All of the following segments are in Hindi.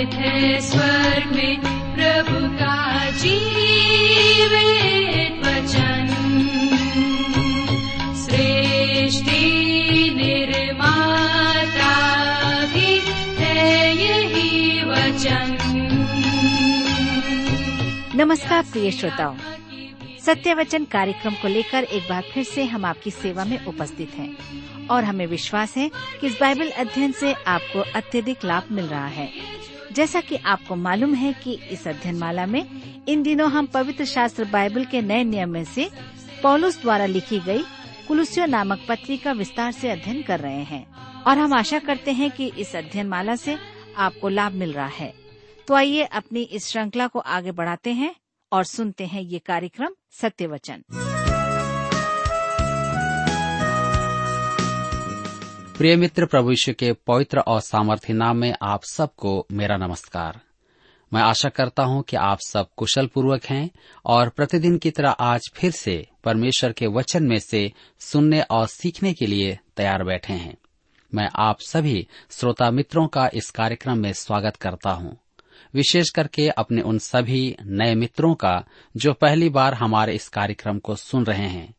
जीवित है स्वर्ग में प्रभु का वचन। सृष्टि निर्माता भी है यही वचन। नमस्कार प्रिय श्रोताओं। सत्य वचन कार्यक्रम को लेकर एक बार फिर से हम आपकी सेवा में उपस्थित हैं और हमें विश्वास है कि इस बाइबल अध्ययन से आपको अत्यधिक लाभ मिल रहा है। जैसा कि आपको मालूम है कि इस अध्ययन माला में इन दिनों हम पवित्र शास्त्र बाइबल के नए नियम में से पौलुस द्वारा लिखी गई कुलुसियो नामक पत्री का विस्तार से अध्ययन कर रहे हैं। और हम आशा करते हैं कि इस अध्ययन माला से आपको लाभ मिल रहा है। तो आइए अपनी इस श्रृंखला को आगे बढ़ाते हैं और सुनते हैं ये कार्यक्रम सत्य वचन प्रिय मित्र प्रभु यीशु के पवित्र और सामर्थ्य नाम में आप सबको मेरा नमस्कार। मैं आशा करता हूँ कि आप सब कुशल पूर्वक हैं और प्रतिदिन की तरह आज फिर से परमेश्वर के वचन में से सुनने और सीखने के लिए तैयार बैठे हैं। मैं आप सभी श्रोता मित्रों का इस कार्यक्रम में स्वागत करता हूँ। विशेष करके अपने उन सभी नए मित्रों का जो पहली बार हमारे इस कार्यक्रम को सुन रहे हैं।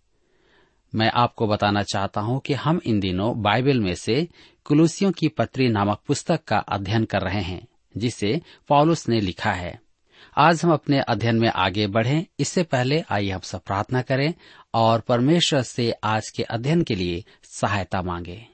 मैं आपको बताना चाहता हूँ कि हम इन दिनों बाइबल में से कुलूसियों की पत्री नामक पुस्तक का अध्ययन कर रहे हैं, जिसे पॉलुस ने लिखा है। आज हम अपने अध्ययन में आगे बढ़ें। इससे पहले आइए हम सब प्रार्थना करें और परमेश्वर से आज के अध्ययन के लिए सहायता मांगे।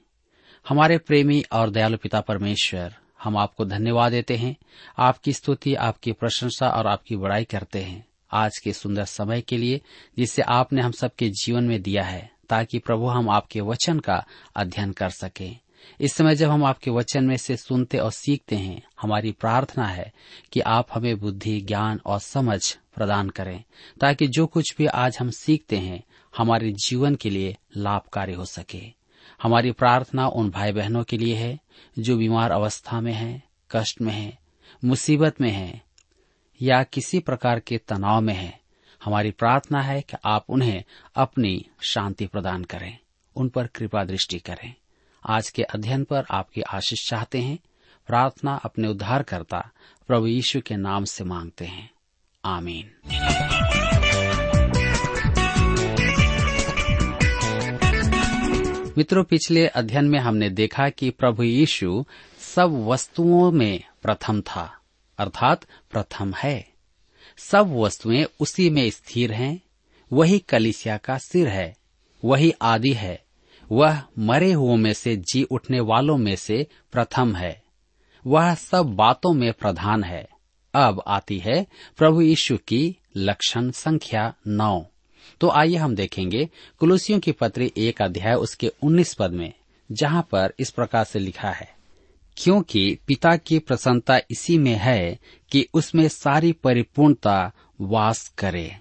हमारे प्रेमी और दयालु पिता परमेश्वर, हम आपको धन्यवाद देते हैं। आपकी स्तुति, आपकी प्रशंसा और आपकी बड़ाई करते हैं। आज के सुंदर समय के लिए जिसे आपने हम सबके जीवन में दिया है ताकि प्रभु हम आपके वचन का अध्ययन कर सकें। इस समय जब हम आपके वचन में से सुनते और सीखते हैं हमारी प्रार्थना है कि आप हमें बुद्धि ज्ञान और समझ प्रदान करें ताकि जो कुछ भी आज हम सीखते हैं हमारे जीवन के लिए लाभकारी हो सके। हमारी प्रार्थना उन भाई बहनों के लिए है जो बीमार अवस्था में हैं, कष्ट में हैं, मुसीबत में हैं या किसी प्रकार के तनाव में हैं। हमारी प्रार्थना है कि आप उन्हें अपनी शांति प्रदान करें, उन पर कृपा दृष्टि करें। आज के अध्ययन पर आपकी आशीष चाहते हैं, प्रार्थना अपने उद्धारकर्ता प्रभु यीशु के नाम से मांगते हैं। आमीन। मित्रों, पिछले अध्ययन में हमने देखा कि प्रभु यीशु सब वस्तुओं में प्रथम था। अर्थात प्रथम है। सब वस्तुएँ उसी में स्थिर हैं, वही कलिसिया का सिर है, वही आदि है, वह मरे हुओं में से, जी उठने वालों में से प्रथम है, वह सब बातों में प्रधान है। अब आती है प्रभु यीशु की लक्षण संख्या नौ। तो आइए हम देखेंगे कुलूसियों की पत्री एक अध्याय उसके उन्नीस पद में, जहाँ पर इस प्रकार से लिखा है। क्योंकि पिता की प्रसन्नता इसी में है कि उसमें सारी परिपूर्णता वास करे।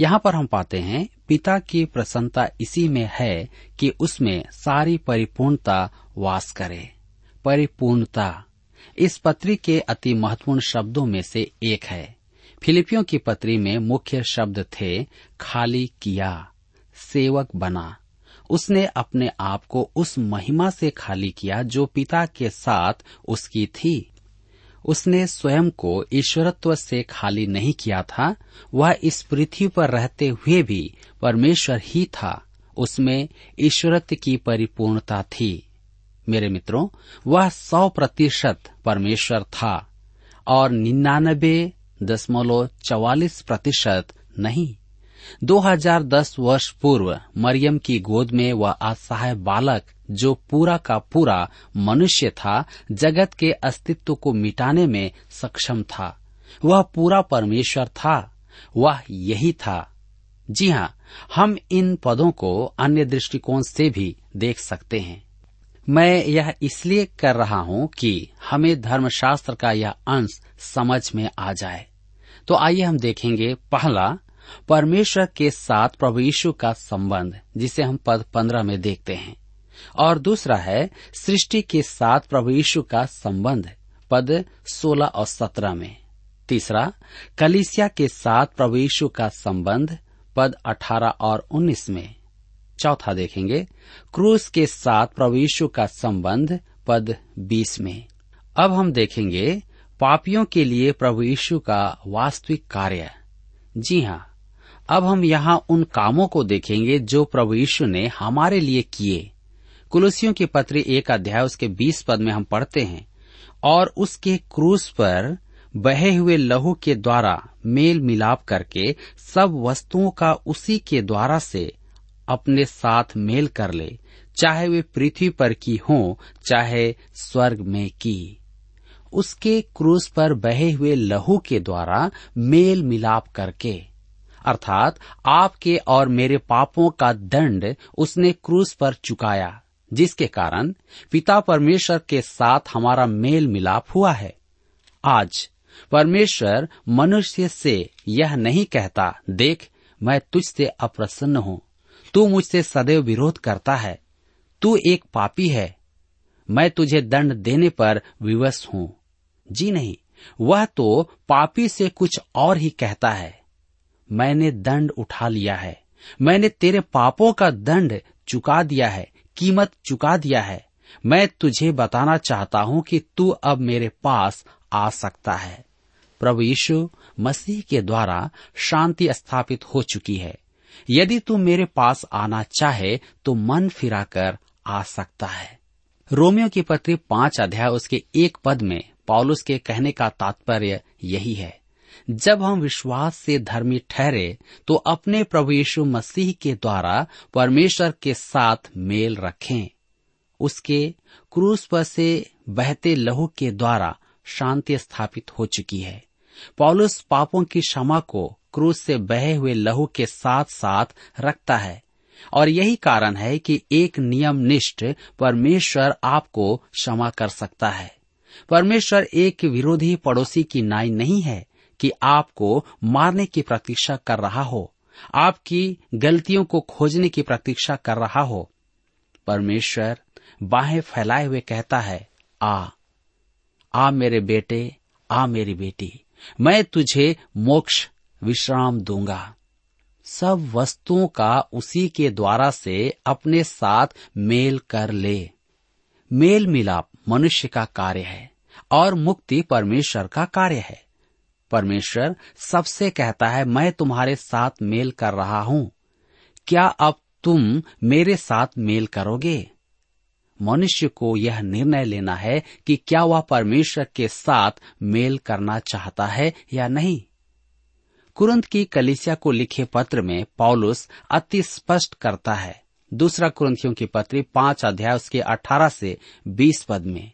यहाँ पर हम पाते हैं, पिता की प्रसन्नता इसी में है कि उसमें सारी परिपूर्णता वास करे। परिपूर्णता। इस पत्री के अति महत्वपूर्ण शब्दों में से एक है। फिलिपियों की पत्री में मुख्य शब्द थे, खाली किया, सेवक बना। उसने अपने आप को उस महिमा से खाली किया जो पिता के साथ उसकी थी। उसने स्वयं को ईश्वरत्व से खाली नहीं किया था, वह इस पृथ्वी पर रहते हुए भी परमेश्वर ही था। उसमें ईश्वरत्व की परिपूर्णता थी। मेरे मित्रों, वह सौ प्रतिशत परमेश्वर था और निन्यानबे दशमलव चवालीस प्रतिशत नहीं। 2010 वर्ष पूर्व मरियम की गोद में वह असहाय बालक, जो पूरा का पूरा मनुष्य था, जगत के अस्तित्व को मिटाने में सक्षम था। वह पूरा परमेश्वर था। वह यही था। जी हाँ हम इन पदों को अन्य दृष्टिकोण से भी देख सकते हैं। मैं यह इसलिए कर रहा हूँ कि हमें धर्मशास्त्र का यह अंश समझ में आ जाए। तो आइए हम देखेंगे पहला परमेश्वर के साथ प्रभु यीशु का संबंध, जिसे हम पद पंद्रह में देखते हैं। और दूसरा है, सृष्टि के साथ प्रभु यीशु का संबंध, पद सोलह और सत्रह में। तीसरा, कलिसिया के साथ प्रभु यीशु का संबंध, पद अठारह और उन्नीस में। चौथा देखेंगे, क्रूस के साथ प्रभु यीशु का संबंध, पद बीस में। अब हम देखेंगे, पापियों के लिए प्रभु यीशु का वास्तविक कार्य। जी हाँ अब हम यहाँ उन कामों को देखेंगे जो प्रभु यीशु ने हमारे लिए किए। कुलसियों की पत्री एक अध्याय, उसके बीस पद में हम पढ़ते हैं। और उसके क्रूस पर बहे हुए लहू के द्वारा मेल मिलाप करके सब वस्तुओं का उसी के द्वारा से अपने साथ मेल कर ले, चाहे वे पृथ्वी पर की हो, चाहे स्वर्ग में की। उसके क्रूस पर बहे हुए लहू के द्वारा मेल मिलाप करके। अर्थात आपके और मेरे पापों का दंड उसने क्रूस पर चुकाया, जिसके कारण पिता परमेश्वर के साथ हमारा मेल मिलाप हुआ है। आज परमेश्वर मनुष्य से यह नहीं कहता, देख, मैं तुझसे अप्रसन्न हूँ, तू मुझसे सदैव विरोध करता है, तू एक पापी है, मैं तुझे दंड देने पर विवश हूँ। जी नहीं, वह तो पापी से कुछ और ही कहता है। मैंने दंड उठा लिया है। मैंने तेरे पापों का दंड चुका दिया है, कीमत चुका दिया है। मैं तुझे बताना चाहता हूँ कि तू अब मेरे पास आ सकता है। प्रभु यीशु मसीह के द्वारा शांति स्थापित हो चुकी है। यदि तू मेरे पास आना चाहे तो मन फिराकर आ सकता है। रोमियो की पत्री पाँच अध्याय उसके एक पद में पॉलुस के कहने का तात्पर्य यही है। जब हम विश्वास से धर्मी ठहरे तो अपने प्रभु यीशु मसीह के द्वारा परमेश्वर के साथ मेल रखें। उसके क्रूस पर से बहते लहू के द्वारा शांति स्थापित हो चुकी है। पॉलुस पापों की क्षमा को क्रूस से बहे हुए लहू के साथ साथ रखता है। और यही कारण है कि एक नियम निष्ठ परमेश्वर आपको क्षमा कर सकता है। परमेश्वर एक विरोधी पड़ोसी की नाई नहीं है कि आपको मारने की प्रतीक्षा कर रहा हो, आपकी गलतियों को खोजने की प्रतीक्षा कर रहा हो। परमेश्वर बाहें फैलाए हुए कहता है, आ आ मेरे बेटे, आ मेरी बेटी, मैं तुझे मोक्ष, विश्राम दूँगा। सब वस्तुओं का उसी के द्वारा से अपने साथ मेल कर ले। मेल मिलाप मनुष्य का कार्य है और मुक्ति परमेश्वर का कार्य है। परमेश्वर सबसे कहता है, मैं तुम्हारे साथ मेल कर रहा हूँ। क्या अब तुम मेरे साथ मेल करोगे? मनुष्य को यह निर्णय लेना है कि क्या वह परमेश्वर के साथ मेल करना चाहता है या नहीं। कुरंत की कलिसिया को लिखे पत्र में पॉलुस अति स्पष्ट करता है। दूसरा कुरंथियों की पत्री पाँच अध्याय उसके अठारह से बीस पद में,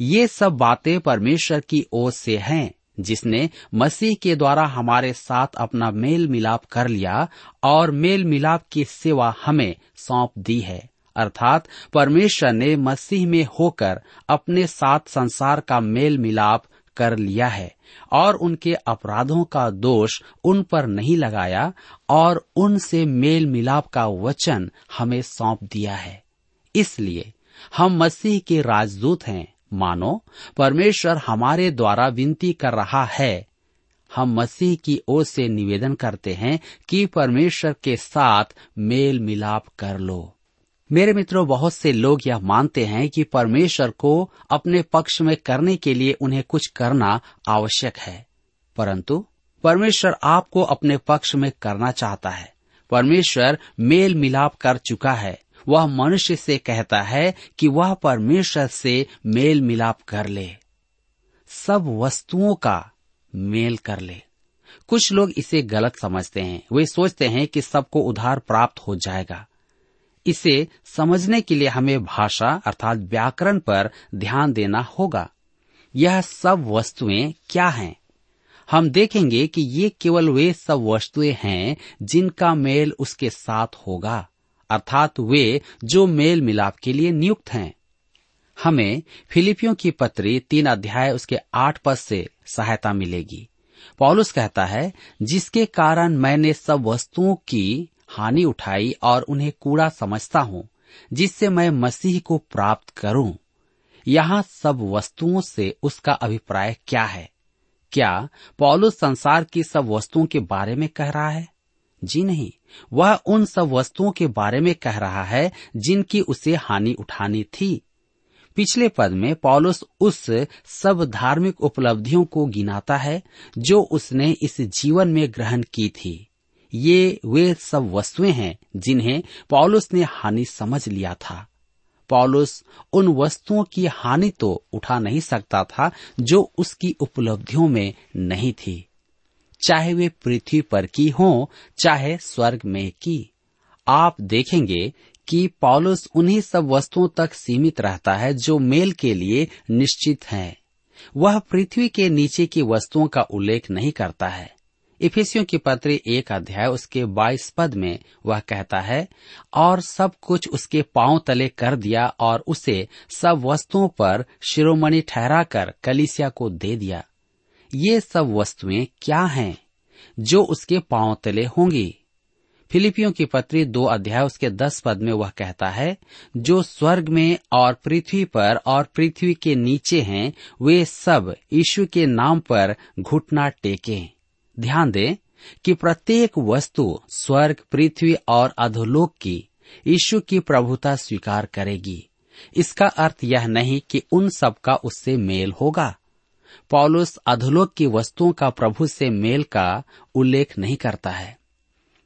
ये सब बातें परमेश्वर की ओर से हैं। जिसने मसीह के द्वारा हमारे साथ अपना मेल मिलाप कर लिया और मेल मिलाप की सेवा हमें सौंप दी है। अर्थात, परमेश्वर ने मसीह में होकर अपने साथ संसार का मेल मिलाप कर लिया है और उनके अपराधों का दोष उन पर नहीं लगाया और उनसे मेल मिलाप का वचन हमें सौंप दिया है। इसलिए हम मसीह के राजदूत हैं। मानो, परमेश्वर हमारे द्वारा विनती कर रहा है। हम मसीह की ओर से निवेदन करते हैं कि परमेश्वर के साथ मेल मिलाप कर लो। मेरे मित्रों, बहुत से लोग यह मानते हैं कि परमेश्वर को अपने पक्ष में करने के लिए उन्हें कुछ करना आवश्यक है। परंतु, परमेश्वर आपको अपने पक्ष में करना चाहता है। परमेश्वर मेल मिलाप कर चुका है। वह मनुष्य से कहता है कि वह परमेश्वर से मेल मिलाप कर ले। सब वस्तुओं का मेल कर ले। कुछ लोग इसे गलत समझते हैं। वे सोचते हैं कि सबको उधार प्राप्त हो जाएगा। इसे समझने के लिए हमें भाषा अर्थात व्याकरण पर ध्यान देना होगा। यह सब वस्तुएँ क्या हैं? हम देखेंगे कि ये केवल वे सब वस्तुएँ हैं जिनका मेल उसके साथ होगा। अर्थात वे जो मेल मिलाप के लिए नियुक्त हैं। हमें फिलिपियों की पत्री तीन अध्याय उसके आठ पद से सहायता मिलेगी। पॉलुस कहता है, जिसके कारण मैंने सब वस्तुओं की हानि उठाई और उन्हें कूड़ा समझता हूँ, जिससे मैं मसीह को प्राप्त करूँ, यहाँ सब वस्तुओं से उसका अभिप्राय क्या है? क्या पौलुस संसार की सब वस्तुओं के बारे में कह रहा है? जी नहीं, वह उन सब वस्तुओं के बारे में कह रहा है जिनकी उसे हानि उठानी थी। पिछले पद में पॉलुस उस सब धार्मिक उपलब्धियों को गिनाता है जो उसने इस जीवन में ग्रहण की थी। ये वे सब वस्तुएँ हैं जिन्हें पौलुस ने हानि समझ लिया था। पौलुस उन वस्तुओं की हानि तो उठा नहीं सकता था जो उसकी उपलब्धियों में नहीं थी। चाहे वे पृथ्वी पर की हो, चाहे स्वर्ग में की। आप देखेंगे कि पौलुस उन्हीं सब वस्तुओं तक सीमित रहता है जो मेल के लिए निश्चित हैं। वह पृथ्वी के नीचे की वस्तुओं का उल्लेख नहीं करता है। इफिसियों की पत्री एक अध्याय उसके बाईस पद में वह कहता है, और सब कुछ उसके पाँव तले कर दिया और उसे सब वस्तुओं पर शिरोमणि ठहराकर कलिसिया को दे दिया। ये सब वस्तुएँ क्या हैं, जो उसके पाँव तले होंगी? फिलिपियों की पत्री दो अध्याय उसके दस पद में वह कहता है, जो स्वर्ग में और पृथ्वी पर और पृथ्वी के नीचे हैं, वे सब यीशु के नाम पर घुटना टेके। ध्यान दें कि प्रत्येक वस्तु स्वर्ग, पृथ्वी और अधोलोक की यीशु की प्रभुता स्वीकार करेगी। इसका अर्थ यह नहीं कि उन सब का उससे मेल होगा। पॉलुस अधोलोक की वस्तुओं का प्रभु से मेल का उल्लेख नहीं करता है।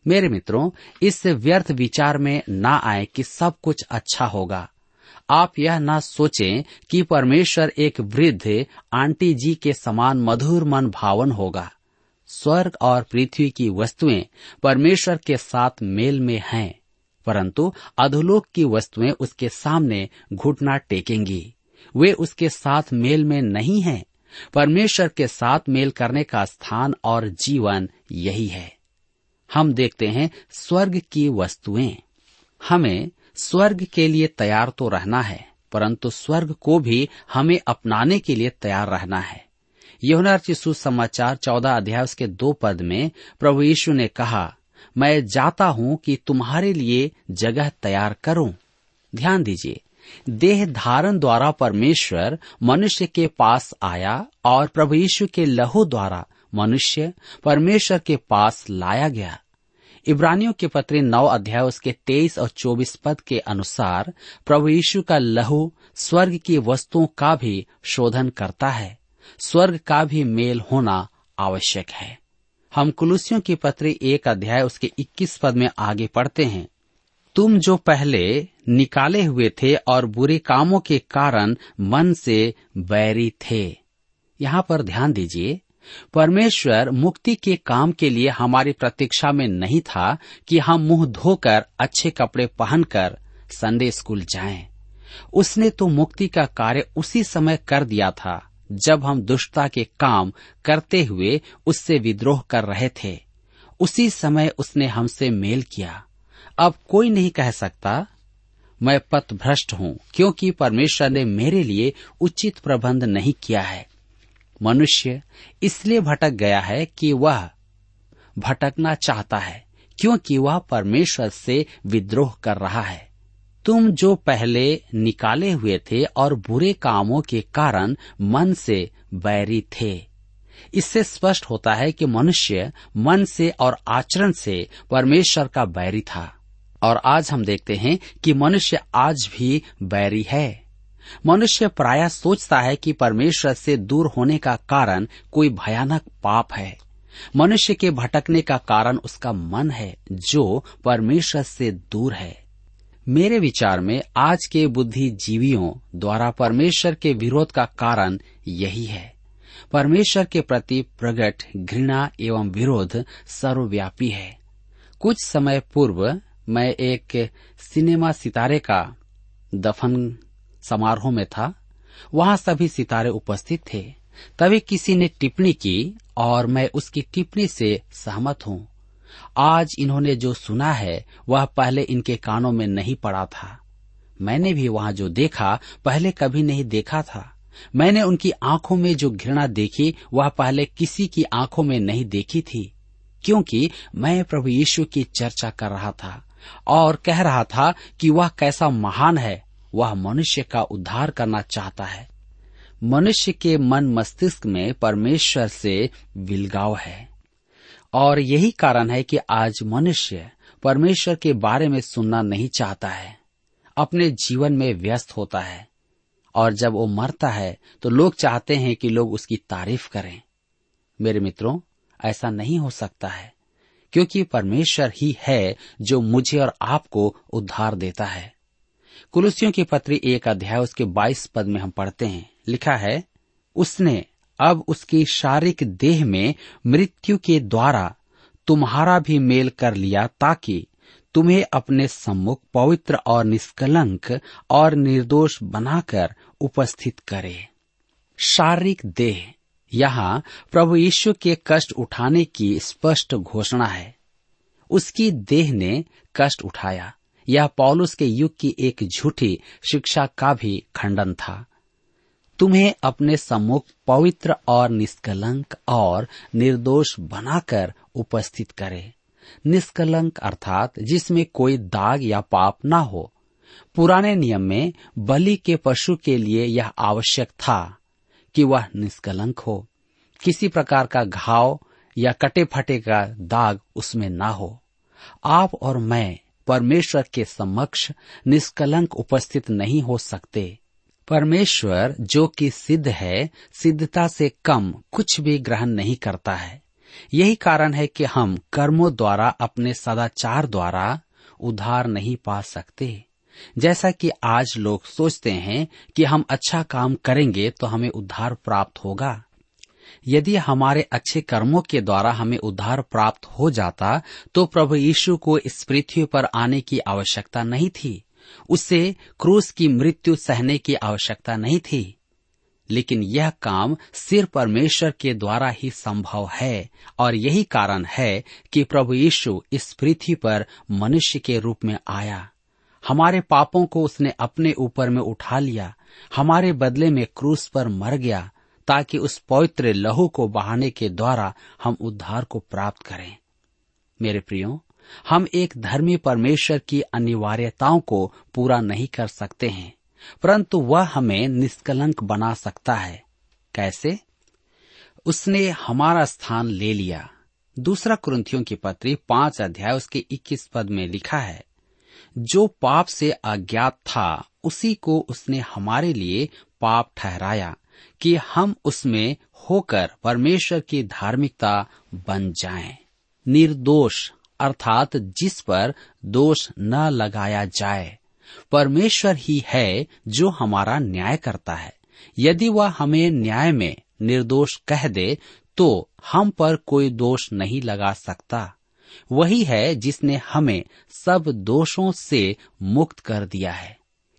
मेरे मित्रों, इस व्यर्थ विचार में ना आए कि सब कुछ अच्छा होगा। आप यह ना सोचें कि परमेश्वर एक वृद्ध आंटी जी के समान मधुर मन भावन होगा। स्वर्ग और पृथ्वी की वस्तुएँ परमेश्वर के साथ मेल में हैं, परंतु अधोलोक की वस्तुएँ उसके सामने घुटना टेकेंगी। वे उसके साथ मेल में नहीं हैं परमेश्वर के साथ मेल करने का स्थान और जीवन यही है। हम देखते हैं स्वर्ग की वस्तुएँ। हमें स्वर्ग के लिए तैयार तो रहना है, परंतु स्वर्ग को भी हमें अपनाने के लिए तैयार रहना है। यहुना सुसमाचार चौदह अध्याय के दो पद में प्रभु यीशु ने कहा, मैं जाता हूँ कि तुम्हारे लिए जगह तैयार करूँ। ध्यान दीजिए देह धारण द्वारा परमेश्वर मनुष्य के पास आया और प्रभु यीशु के लहू द्वारा मनुष्य परमेश्वर के पास लाया गया। इब्रानियों के पत्र नौ अध्याय उसके तेईस और चौबीस पद के अनुसार प्रभु यीशु का लहू स्वर्ग की वस्तुओं का भी शोधन करता है। स्वर्ग का भी मेल होना आवश्यक है। हम कुलुसियों की पत्री एक अध्याय उसके 21 पद में आगे पढ़ते हैं। तुम जो पहले निकाले हुए थे और बुरे कामों के कारण मन से बैरी थे। यहाँ पर ध्यान दीजिए, परमेश्वर मुक्ति के काम के लिए हमारी प्रतीक्षा में नहीं था कि हम मुँह धोकर अच्छे कपड़े पहनकर संडे स्कूल जाएँ। उसने तो मुक्ति का कार्य उसी समय कर दिया था, जब हम दुष्टता के काम करते हुए उससे विद्रोह कर रहे थे। उसी समय उसने हमसे मेल किया। अब कोई नहीं कह सकता, मैं पथ भ्रष्ट हूँ, क्योंकि परमेश्वर ने मेरे लिए उचित प्रबंध नहीं किया है। मनुष्य इसलिए भटक गया है कि वह भटकना चाहता है, क्योंकि वह परमेश्वर से विद्रोह कर रहा है। तुम जो पहले निकाले हुए थे और बुरे कामों के कारण मन से बैरी थे, इससे स्पष्ट होता है कि मनुष्य मन से और आचरण से परमेश्वर का बैरी था। और आज हम देखते हैं कि मनुष्य आज भी बैरी है। मनुष्य प्राय सोचता है कि परमेश्वर से दूर होने का कारण कोई भयानक पाप है। मनुष्य के भटकने का कारण उसका मन है, जो परमेश्वर से दूर है। मेरे विचार में आज के बुद्धिजीवियों द्वारा परमेश्वर के विरोध का कारण यही है। परमेश्वर के प्रति प्रकट घृणा एवं विरोध सर्वव्यापी है। कुछ समय पूर्व मैं एक सिनेमा सितारे का दफन समारोह में था। वहाँ सभी सितारे उपस्थित थे। तभी किसी ने टिप्पणी की और मैं उसकी टिप्पणी से सहमत हूँ। आज इन्होंने जो सुना है, वह पहले इनके कानों में नहीं पड़ा था। मैंने भी वहाँ जो देखा, पहले कभी नहीं देखा था। मैंने उनकी आँखों में जो घृणा देखी, वह पहले किसी की आँखों में नहीं देखी थी। क्योंकि मैं प्रभु यीशु की चर्चा कर रहा था। और कह रहा था कि वह कैसा महान है, वह मनुष्य का उद्धार करना चाहता है। मनुष्य के मन मस्तिष्क में परमेश्वर से विलगाव है। और यही कारण है कि आज मनुष्य परमेश्वर के बारे में सुनना नहीं चाहता है, अपने जीवन में व्यस्त होता है। और जब वो मरता है तो लोग चाहते हैं कि लोग उसकी तारीफ़ करें। मेरे मित्रों, ऐसा नहीं हो सकता है। क्योंकि परमेश्वर ही है जो मुझे और आपको उद्धार देता है। कुलुसियों की पत्री एक अध्याय, उसके बाईस पद में हम पढ़ते हैं। लिखा है, उसने अब उसकी शारीरिक देह में मृत्यु के द्वारा तुम्हारा भी मेल कर लिया ताकि तुम्हें अपने सम्मुख पवित्र और निष्कलंक और निर्दोष बनाकर उपस्थित करे। शारीरिक देह यहाँ प्रभु यीशु के कष्ट उठाने की स्पष्ट घोषणा है। उसकी देह ने कष्ट उठाया। यह पौलुस के युग की एक झूठी शिक्षा का भी खंडन था। तुम्हें अपने सम्मुख पवित्र और निष्कलंक और निर्दोष बनाकर उपस्थित करे। निष्कलंक अर्थात जिसमें कोई दाग या पाप न हो। पुराने नियम में बलि के पशु के लिए यह आवश्यक था। कि वह निष्कलंक हो। किसी प्रकार का घाव या कटे फटे का दाग उसमें ना हो। आप और मैं परमेश्वर के समक्ष निष्कलंक उपस्थित नहीं हो सकते। परमेश्वर, जो कि सिद्ध है, सिद्धता से कम कुछ भी ग्रहण नहीं करता है। यही कारण है कि हम कर्मों द्वारा, अपने सदाचार द्वारा उधार नहीं पा सकते। जैसा कि आज लोग सोचते हैं कि हम अच्छा काम करेंगे तो हमें उद्धार प्राप्त होगा। यदि हमारे अच्छे कर्मों के द्वारा हमें उद्धार प्राप्त हो जाता तो प्रभु यीशु को इस पृथ्वी पर आने की आवश्यकता नहीं थी। उसे क्रूस की मृत्यु सहने की आवश्यकता नहीं थी। लेकिन यह काम सिर्फ़ परमेश्वर के द्वारा ही संभव है, और यही कारण है कि प्रभु यीशु इस पृथ्वी पर मनुष्य के रूप में आया। हमारे पापों को उसने अपने ऊपर में उठा लिया, हमारे बदले में क्रूस पर मर गया, ताकि उस पवित्र लहू को बहाने के द्वारा हम उद्धार को प्राप्त करें। मेरे प्रियो, हम एक धर्मी परमेश्वर की अनिवार्यताओं को पूरा नहीं कर सकते हैं, परंतु वह हमें निष्कलंक बना सकता है। कैसे? उसने हमारा स्थान ले लिया। दूसरा कुरुंथियों की पत्री पाँच अध्याय उसके इक्कीस पद में लिखा है जो पाप से अज्ञात था, उसी को उसने हमारे लिए पाप ठहराया, कि हम उसमें होकर परमेश्वर की धार्मिकता बन जाएँ। निर्दोष, अर्थात जिस पर दोष न लगाया जाए, परमेश्वर ही है जो हमारा न्याय करता है यदि वह हमें न्याय में निर्दोष कह दे तो हम पर कोई दोष नहीं लगा सकता वही है जिसने हमें सब दोषों से मुक्त कर दिया है,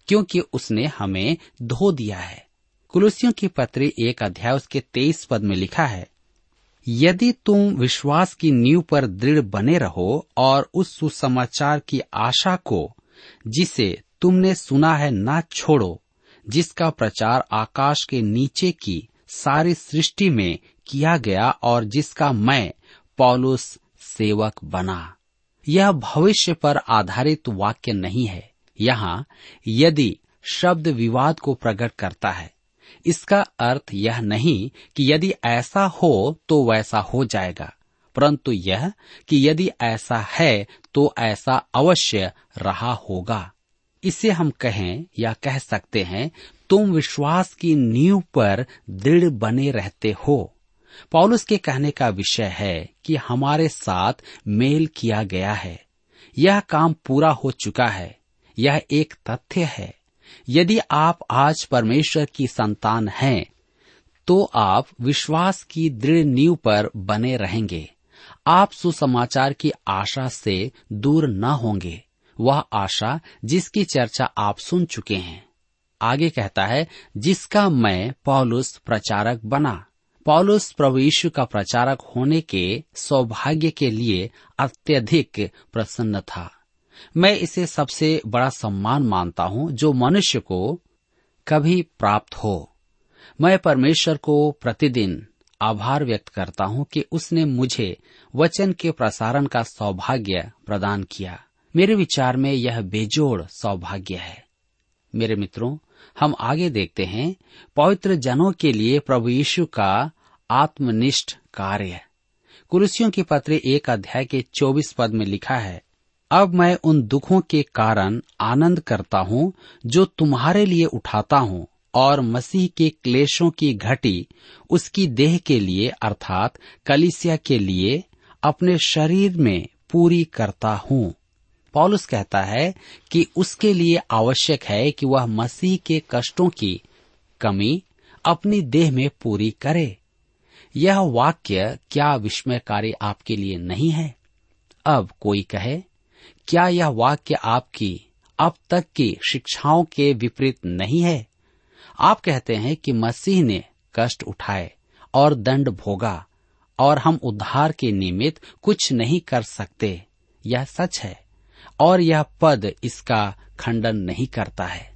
क्योंकि उसने हमें धो दिया है। कुलुसियों की पत्री एक अध्याय उसके तेईस पद में लिखा है, यदि तुम विश्वास की नींव पर दृढ़ बने रहो और उस सुसमाचार की आशा को, जिसे तुमने सुना है ना छोड़ो, जिसका प्रचार आकाश के नीचे की सारी सृष्टि में किया गया और जिसका मैं पौलुस सेवक बना। यह भविष्य पर आधारित वाक्य नहीं है। यहाँ, यदि शब्द विवाद को प्रकट करता है, इसका अर्थ यह नहीं कि यदि ऐसा हो तो वैसा हो जाएगा। परंतु यह कि यदि ऐसा है तो ऐसा अवश्य रहा होगा। इसे हम कहें या कह सकते हैं, तुम विश्वास की नींव पर दृढ़ बने रहते हो। पौलुस के कहने का विषय है कि हमारे साथ मेल किया गया है। यह काम पूरा हो चुका है। यह एक तथ्य है। यदि आप आज परमेश्वर की संतान हैं तो आप विश्वास की दृढ़ नींव पर बने रहेंगे। आप सुसमाचार की आशा से दूर न होंगे। वह आशा जिसकी चर्चा आप सुन चुके हैं। आगे कहता है, जिसका मैं पौलुस प्रचारक बना। पौलुस प्रभु यीशु का प्रचारक होने के सौभाग्य के लिए अत्यधिक प्रसन्न था। मैं इसे सबसे बड़ा सम्मान मानता हूँ जो मनुष्य को कभी प्राप्त हो। मैं परमेश्वर को प्रतिदिन आभार व्यक्त करता हूँ कि उसने मुझे वचन के प्रसारण का सौभाग्य प्रदान किया। मेरे विचार में यह बेजोड़ सौभाग्य है। मेरे मित्रों हम आगे देखते हैं, पवित्र जनों के लिए प्रभु यीशु का आत्मनिष्ठ कार्य। कुरुसियों की पत्र एक अध्याय के चौबीस पद में लिखा है, अब मैं उन दुखों के कारण आनंद करता हूँ, जो तुम्हारे लिए उठाता हूँ, और मसीह के क्लेशों की घटी, उसकी देह के लिए, अर्थात कलिसिया के लिए, अपने शरीर में पूरी करता हूँ। पॉलुस कहता है कि उसके लिए आवश्यक है कि वह मसीह के कष्टों की कमी अपनी देह में पूरी करे। यह वाक्य क्या विस्मयकारी आपके लिए नहीं है? अब कोई कहे, क्या यह वाक्य आपकी अब तक की शिक्षाओं के विपरीत नहीं है? आप कहते हैं कि मसीह ने कष्ट उठाए और दंड भोगा और हम उद्धार के निमित्त कुछ नहीं कर सकते। यह सच है। और यह पद इसका खंडन नहीं करता है।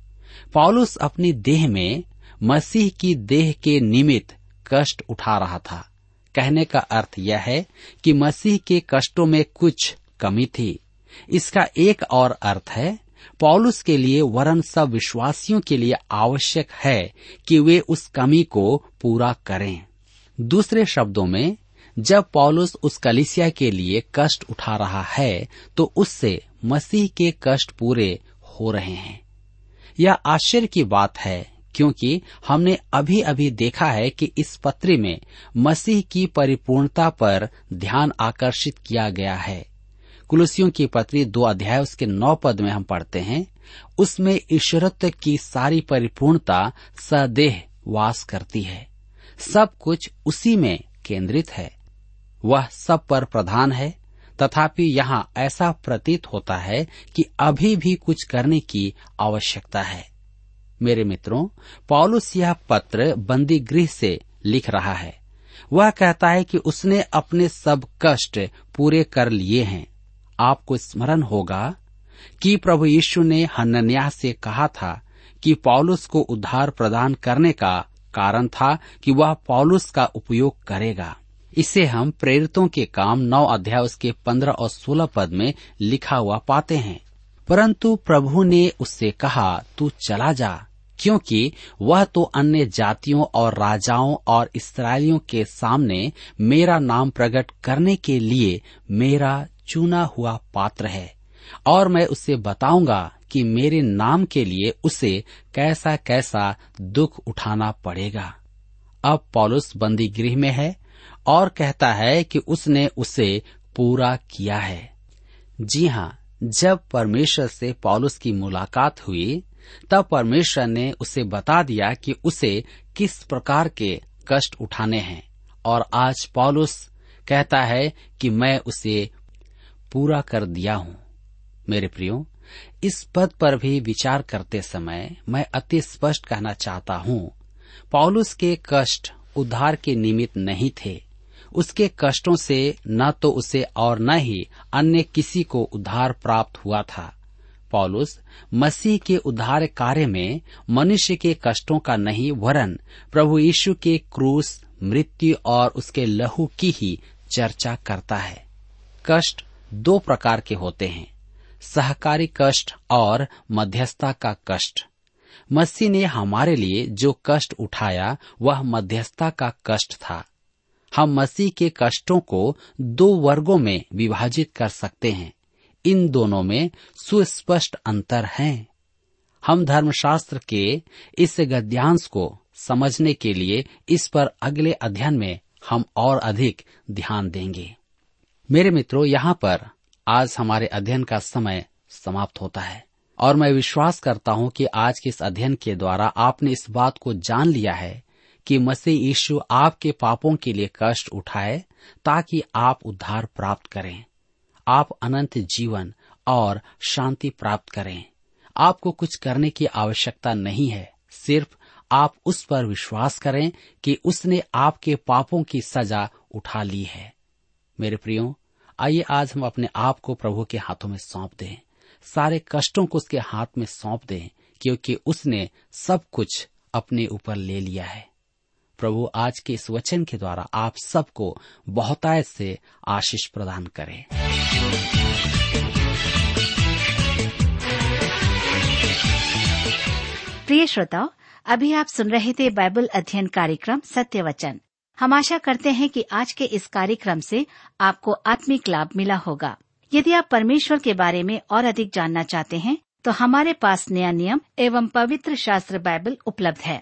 पॉलुस अपनी देह में मसीह की देह के निमित्त कष्ट उठा रहा था। कहने का अर्थ यह है कि मसीह के कष्टों में कुछ कमी थी। इसका एक और अर्थ है, पॉलुस के लिए वरन सब विश्वासियों के लिए आवश्यक है कि वे उस कमी को पूरा करें। दूसरे शब्दों में, जब पॉलुस उस कलिसिया के लिए कष्ट उठा रहा है तो उससे मसीह के कष्ट पूरे हो रहे हैं। यह आश्चर्य की बात है, क्योंकि हमने अभी अभी देखा है कि इस पत्री में मसीह की परिपूर्णता पर ध्यान आकर्षित किया गया है। कुलसियों की पत्री दो अध्याय उसके नौ पद में हम पढ़ते हैं, उसमें ईश्वरत्व की सारी परिपूर्णता सदेह वास करती है। सब कुछ उसी में केंद्रित है। वह सब पर प्रधान है तथापि यहाँ ऐसा प्रतीत होता है कि अभी भी कुछ करने की आवश्यकता है। मेरे मित्रों, पॉलुस यह पत्र बंदी गृह से लिख रहा है। वह कहता है कि उसने अपने सब कष्ट पूरे कर लिए हैं। आपको स्मरण होगा कि प्रभु यीशु ने हनन्याह से कहा था कि पॉलुस को उद्धार प्रदान करने का कारण था कि वह पॉलुस का उपयोग करेगा। इसे हम प्रेरितों के काम नौ अध्याय उसके पंद्रह और सोलह पद में लिखा हुआ पाते हैं। परंतु प्रभु ने उससे कहा, तू चला जा, क्योंकि वह तो अन्य जातियों और राजाओं और इसराइलियों के सामने मेरा नाम प्रकट करने के लिए मेरा चुना हुआ पात्र है। और मैं उसे बताऊँगा कि मेरे नाम के लिए उसे कैसा कैसा दुख उठाना पड़ेगा। अब पॉलुस बंदी गृह में है और कहता है कि उसने उसे पूरा किया है। जी हाँ जब परमेश्वर से पॉलुस की मुलाकात हुई, तब परमेश्वर ने उसे बता दिया कि उसे किस प्रकार के कष्ट उठाने हैं। और आज पॉलुस कहता है कि मैं उसे पूरा कर दिया हूँ। मेरे प्रियो, इस पद पर भी विचार करते समय मैं अति स्पष्ट कहना चाहता हूँ। पॉलुस के कष्ट उद्धार के निमित्त नहीं थे उसके कष्टों से न तो उसे और न ही अन्य किसी को उद्धार प्राप्त हुआ था। पॉलुस, मसीह के उद्धार कार्य में मनुष्य के कष्टों का नहीं वरन प्रभु यीशु के क्रूस, मृत्यु और उसके लहू की ही चर्चा करता है। कष्ट दो प्रकार के होते हैं, सहकारी कष्ट और मध्यस्थता का कष्ट। मसीह ने हमारे लिए जो कष्ट उठाया, वह मध्यस्थता का कष्ट था। हम मसीह के कष्टों को दो वर्गों में विभाजित कर सकते हैं। इन दोनों में सुस्पष्ट अंतर है। हम धर्मशास्त्र के इस गद्यांश को समझने के लिए इस पर अगले अध्ययन में हम और अधिक ध्यान देंगे। मेरे मित्रों, यहाँ पर आज हमारे अध्ययन का समय समाप्त होता है और मैं विश्वास करता हूँ कि आज के इस अध्ययन के द्वारा आपने इस बात को जान लिया है कि मसीह यीशु आपके पापों के लिए कष्ट उठाए ताकि आप उद्धार प्राप्त करें। आप अनंत जीवन और शांति प्राप्त करें। आपको कुछ करने की आवश्यकता नहीं है। सिर्फ़ आप उस पर विश्वास करें कि उसने आपके पापों की सजा उठा ली है। मेरे प्रियो, आइए आज हम अपने आप को प्रभु के हाथों में सौंप दें। सारे कष्टों को उसके हाथ में सौंप दें, क्योंकि उसने सब कुछ अपने ऊपर ले लिया है। प्रभु आज के इस वचन के द्वारा आप सबको बहुतायत से आशीष प्रदान करें। प्रिय श्रोताओ, अभी आप सुन रहे थे बाइबल अध्ययन कार्यक्रम सत्य वचन। हम आशा करते हैं कि आज के इस कार्यक्रम से आपको आत्मिक लाभ मिला होगा। यदि आप परमेश्वर के बारे में और अधिक जानना चाहते हैं तो हमारे पास नया नियम एवं पवित्र शास्त्र बाइबल उपलब्ध है।